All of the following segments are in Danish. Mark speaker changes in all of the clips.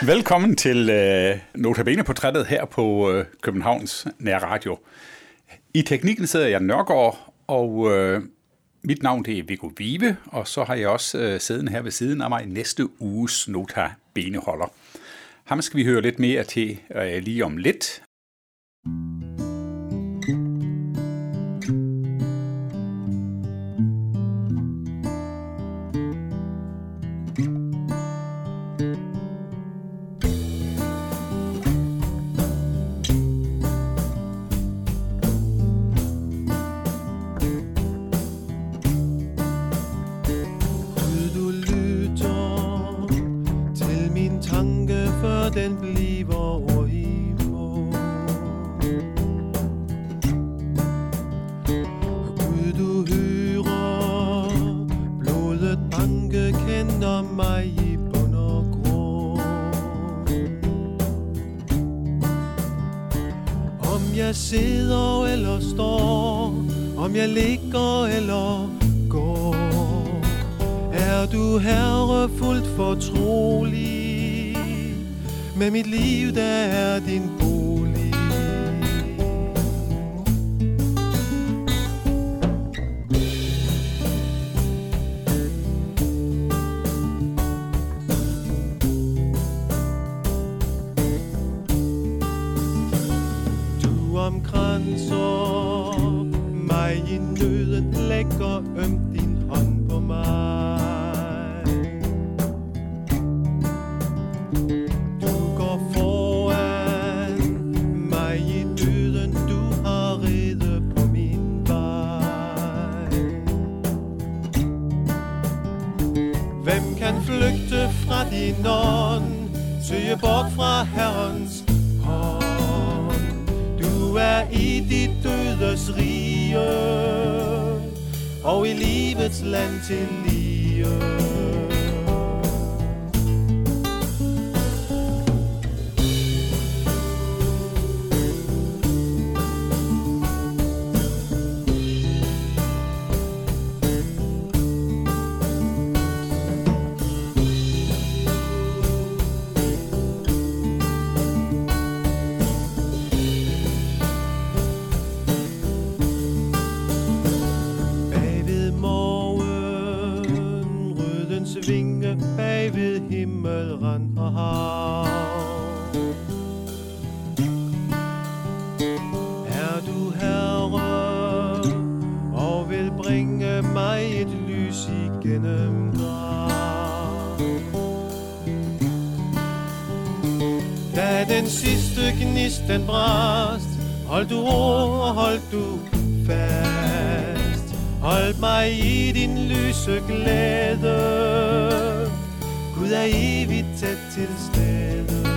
Speaker 1: Velkommen til øh, Notabene-portrættet her på øh, Københavns Nær Radio. I teknikken sidder jeg Nørgaard, og øh, mit navn det er Viggo Vive, og så har jeg også øh, siddende her ved siden af mig næste uges Notabene-holder. Ham skal vi høre lidt mere til øh, lige om lidt.
Speaker 2: Om jeg ligger eller går, er du herre fuldt fortrolig Med mit liv, der er din bo. Mig i nøden Lægger øm din hånd på mig. Du går foran mig i døden Du har reddet på min vej. Hvem kan flygte fra din ånd Søge bort fra Herrens hånd? Du er i dit dødes rige Og i livets land til lige. Ved himmelrand og hav. Er du herre, og vil bringe mig et lys igennem grav. Da den sidste gnist den brast, hold du ro og hold du fast. Hold mig i din lyse glæde, er evigt tæt til stede.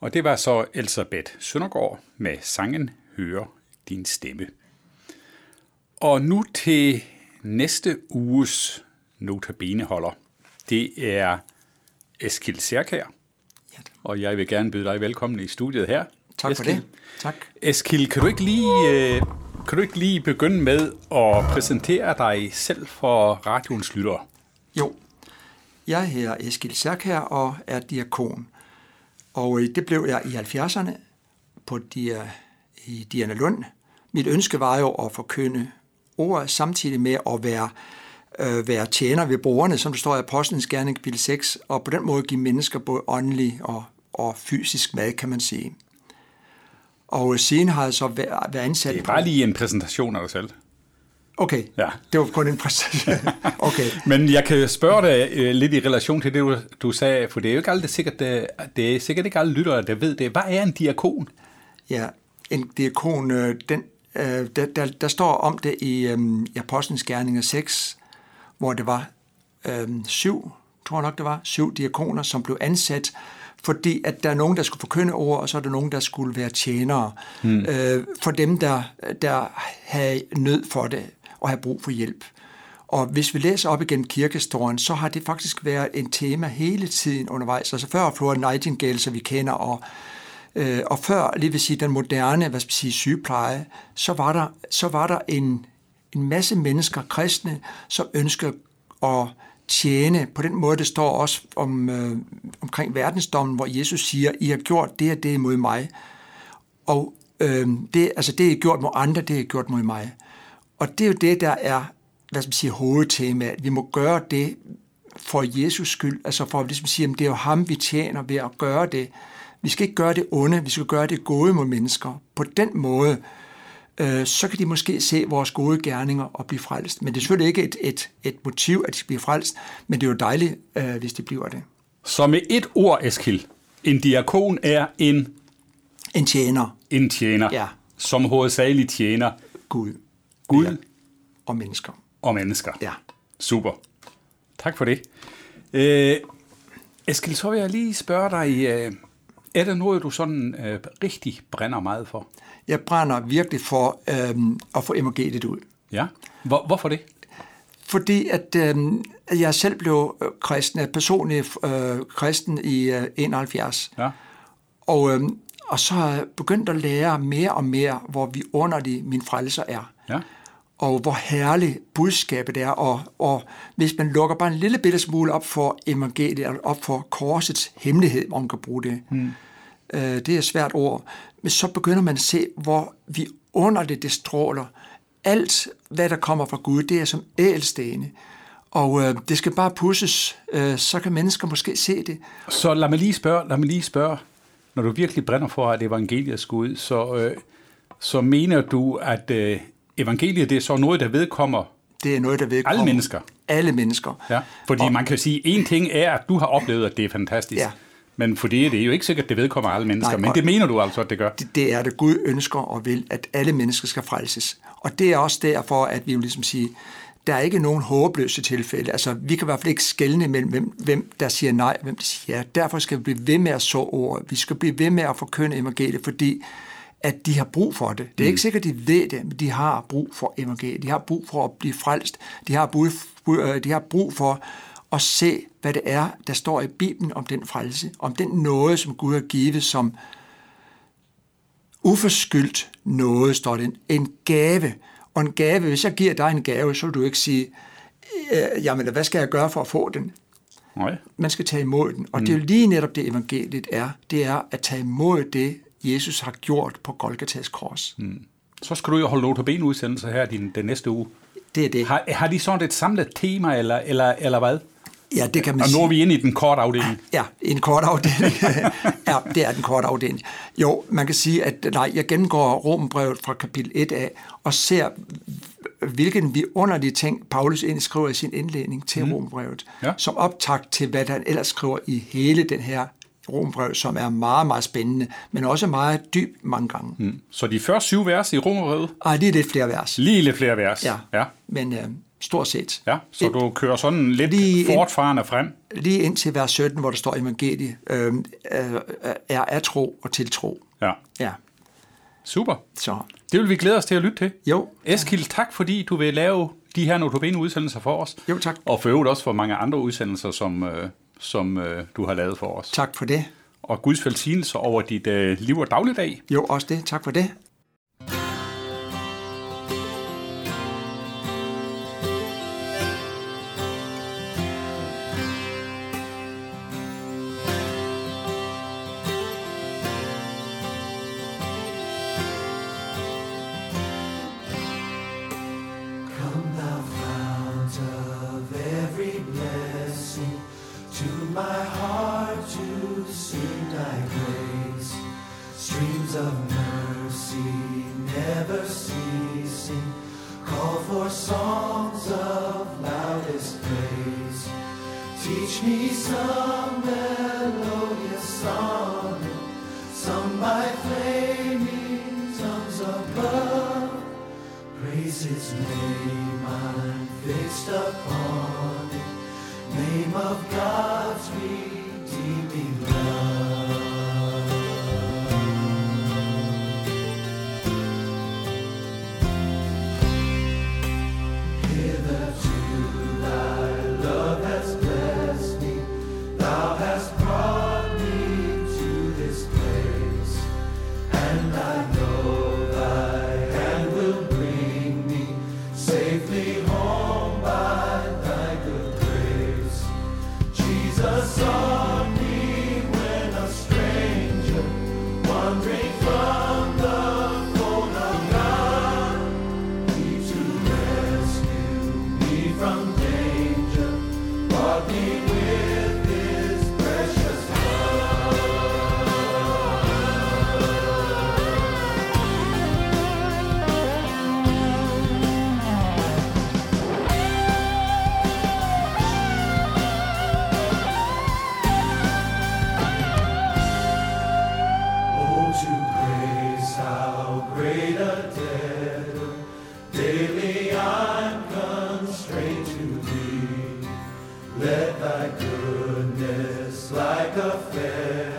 Speaker 1: Og det var så Elisabeth Søndergaard med sangen Høre din stemme. Og nu til næste uges notabeneholder. Det er Eskil Særkær. Og jeg vil gerne byde dig velkommen i studiet her.
Speaker 3: tak for
Speaker 1: Eskil.
Speaker 3: det. Tak.
Speaker 1: Eskil, kan du ikke lige, øh, kan du ikke lige begynde med at præsentere dig selv for radioens lyttere?
Speaker 3: Jo, jeg hedder Eskil Særkær og er diakon. Og øh, det blev jeg i 70'erne på Dia, i Diana Lund. Mit ønske var jo at forkynde ordet samtidig med at være øh, være tjener ved brugerne, som der står i Apostlenes Gerning kapitel 6, og på den måde give mennesker både åndelig og, og fysisk mad, kan man sige. Og siden har jeg så været ansat
Speaker 1: Det er bare lige en præsentation af dig selv.
Speaker 3: Okay,
Speaker 1: Ja.
Speaker 3: det var kun en præstation. okay,
Speaker 1: Men jeg kan spørge dig øh, lidt i relation til det, du, du sagde, for det er jo ikke aldrig sikkert, det, det er sikkert ikke alle lyttere, der ved det. Hvad er en diakon?
Speaker 3: ja, en diakon, øh, den, øh, der, der, der står om det i, øh, i Apostlenes Gerninger 6, hvor det var øh, syv, tror jeg nok det var, syv diakoner, som blev ansat, fordi at der er nogen, der skulle forkynde ord, og så er der nogen, der skulle være tjenere hmm. øh, for dem, der, der havde nød for det og have brug for hjælp. Og hvis vi læser op igen kirkestoren, så har det faktisk været en tema hele tiden undervejs. Altså før Flora Nightingale, som vi kender, og, øh, og før, lige vil sige, den moderne, hvad skal vi sige, sygepleje, så var der, så var der en, en masse mennesker, kristne, som ønskede at tjene. På den måde, det står også om, øh, omkring verdensdommen, hvor Jesus siger, I har gjort det og det mod mig. Og øh, det, altså det, I har gjort mod andre, det I har gjort mod mig. Og det er jo det, der er, hvad skal man sige, hovedtemaet. Vi må gøre det for Jesus skyld, altså for at ligesom sige, at det er jo ham, vi tjener ved at gøre det. Vi skal ikke gøre det onde, vi skal gøre det gode mod mennesker. På den måde, øh, så kan de måske se vores gode gerninger og blive frelst. Men det er selvfølgelig ikke et, et, et motiv, at de bliver frelst, men det er jo dejligt, øh, hvis de bliver det.
Speaker 1: Så med et ord, Eskil, en diakon er en,
Speaker 3: En tjener,
Speaker 1: en tjener,
Speaker 3: Ja.
Speaker 1: som hovedsageligt tjener
Speaker 3: Gud
Speaker 1: Gud
Speaker 3: Ja. og mennesker.
Speaker 1: og mennesker.
Speaker 3: Ja.
Speaker 1: Super. Tak for det. Øh, Eskil, så vil jeg lige spørge dig, øh, er der noget, du sådan øh, rigtig brænder meget for?
Speaker 3: Jeg brænder virkelig for øh, at få evangeliet ud.
Speaker 1: Ja. Hvor, hvorfor det?
Speaker 3: Fordi at øh, jeg selv blev øh, kristen, personlig øh, kristen i øh, 71.
Speaker 1: Ja.
Speaker 3: Og, øh, og så har jeg begyndt at lære mere og mere, hvor vi underlig min frelser er.
Speaker 1: Ja.
Speaker 3: Og hvor herligt budskabet er. Og, og hvis man lukker bare en lille bitte smule op for evangeliet, eller op for korsets hemmelighed, hvor man kan bruge det. Hmm. Øh, det er et svært ord. Men så begynder man at se, hvor vi underligt det stråler. Alt, hvad der kommer fra Gud, det er som ædelstene. Og øh, det skal bare pusses, øh, så kan mennesker måske se det.
Speaker 1: Så lad mig lige spørge, lad mig lige spørge, når du virkelig brænder for, at evangeliet skal ud, så, øh, så mener du, at øh, evangeliet det er så noget, der vedkommer
Speaker 3: Det er noget, der vedkommer
Speaker 1: alle mennesker?
Speaker 3: Alle mennesker.
Speaker 1: Ja. Fordi og, man kan sige, en ting er, at du har oplevet, at det er fantastisk.
Speaker 3: Ja.
Speaker 1: Men fordi det er jo ikke sikkert, at det vedkommer alle mennesker.
Speaker 3: Nej,
Speaker 1: men det mener du altså, at det gør.
Speaker 3: Det, det er det, Gud ønsker og vil, at alle mennesker skal frelses. Og det er også derfor, at vi vil ligesom sige, der er ikke nogen håbløse tilfælde. Altså, vi kan i hvert fald ikke skelne mellem, hvem, hvem der siger nej, og hvem der siger ja. Derfor skal vi blive ved med at så ordet. Vi skal blive ved med at forkynde evangeliet, fordi at de har brug for det. Det er ikke sikkert, de ved det, men de har brug for evangeliet. De har brug for at blive frelst. De har brug, øh, de har brug for at se, hvad det er, der står i Bibelen om den frelse, om den nåde, som Gud har givet som uforskyldt noget, står det. En gave. Og en gave, hvis jeg giver dig en gave, så vil du ikke sige, øh, jamen, hvad skal jeg gøre for at få den?
Speaker 1: Nej.
Speaker 3: Man skal tage imod den. Og mm. det er jo lige netop det, evangeliet er. Det er at tage imod det, Jesus har gjort på Golgatas kors. Mm.
Speaker 1: Så skal du jo holde notabene udsendelser her din, den næste uge.
Speaker 3: Det er det.
Speaker 1: Har, har de sådan et samlet tema, eller, eller, eller hvad?
Speaker 3: Ja, det kan man
Speaker 1: Og nu er vi inde i den korte afdeling.
Speaker 3: Ja, en kort afdeling. ja, det er den korte afdeling. Jo, man kan sige, at nej, jeg gennemgår Rombrevet fra kapitel 1 af, og ser, hvilken vidunderlige ting Paulus egentlig skriver i sin indledning til mm. Rombrevet,
Speaker 1: Ja.
Speaker 3: som optakt til, hvad han ellers skriver i hele den her Rombrev, som er meget, meget spændende, men også meget dyb mange gange. Mm.
Speaker 1: Så de første syv vers i Romerødet,
Speaker 3: Ej, det er lidt flere vers.
Speaker 1: lige lidt flere vers.
Speaker 3: Ja,
Speaker 1: ja.
Speaker 3: men øh, stort set.
Speaker 1: ja. Så
Speaker 3: Et-
Speaker 1: du kører sådan lidt
Speaker 3: Lige ind-
Speaker 1: fortfarende frem.
Speaker 3: Lige indtil vers 17, hvor der står evangeliet, øh, øh, er af tro og tiltro.
Speaker 1: Ja.
Speaker 3: Ja,
Speaker 1: Super.
Speaker 3: så
Speaker 1: Det vil vi glæde os til at lytte til.
Speaker 3: jo,
Speaker 1: Eskild, tak fordi du vil lave de her notabene udsendelser for os.
Speaker 3: Jo, tak.
Speaker 1: Og for øvrigt også for mange andre udsendelser, som, øh, som øh, du har lavet for os.
Speaker 3: tak for det.
Speaker 1: Og Guds velsignelse over dit øh, liv og dagligdag.
Speaker 3: Jo, også det. Tak for det.
Speaker 4: never ceasing. Call for songs of loudest praise. Teach me some melodious song, sung by flaming tongues above. Praise His name, I'm fixed upon it. Name of God's. Reason. Safely home to thy goodness, like a fair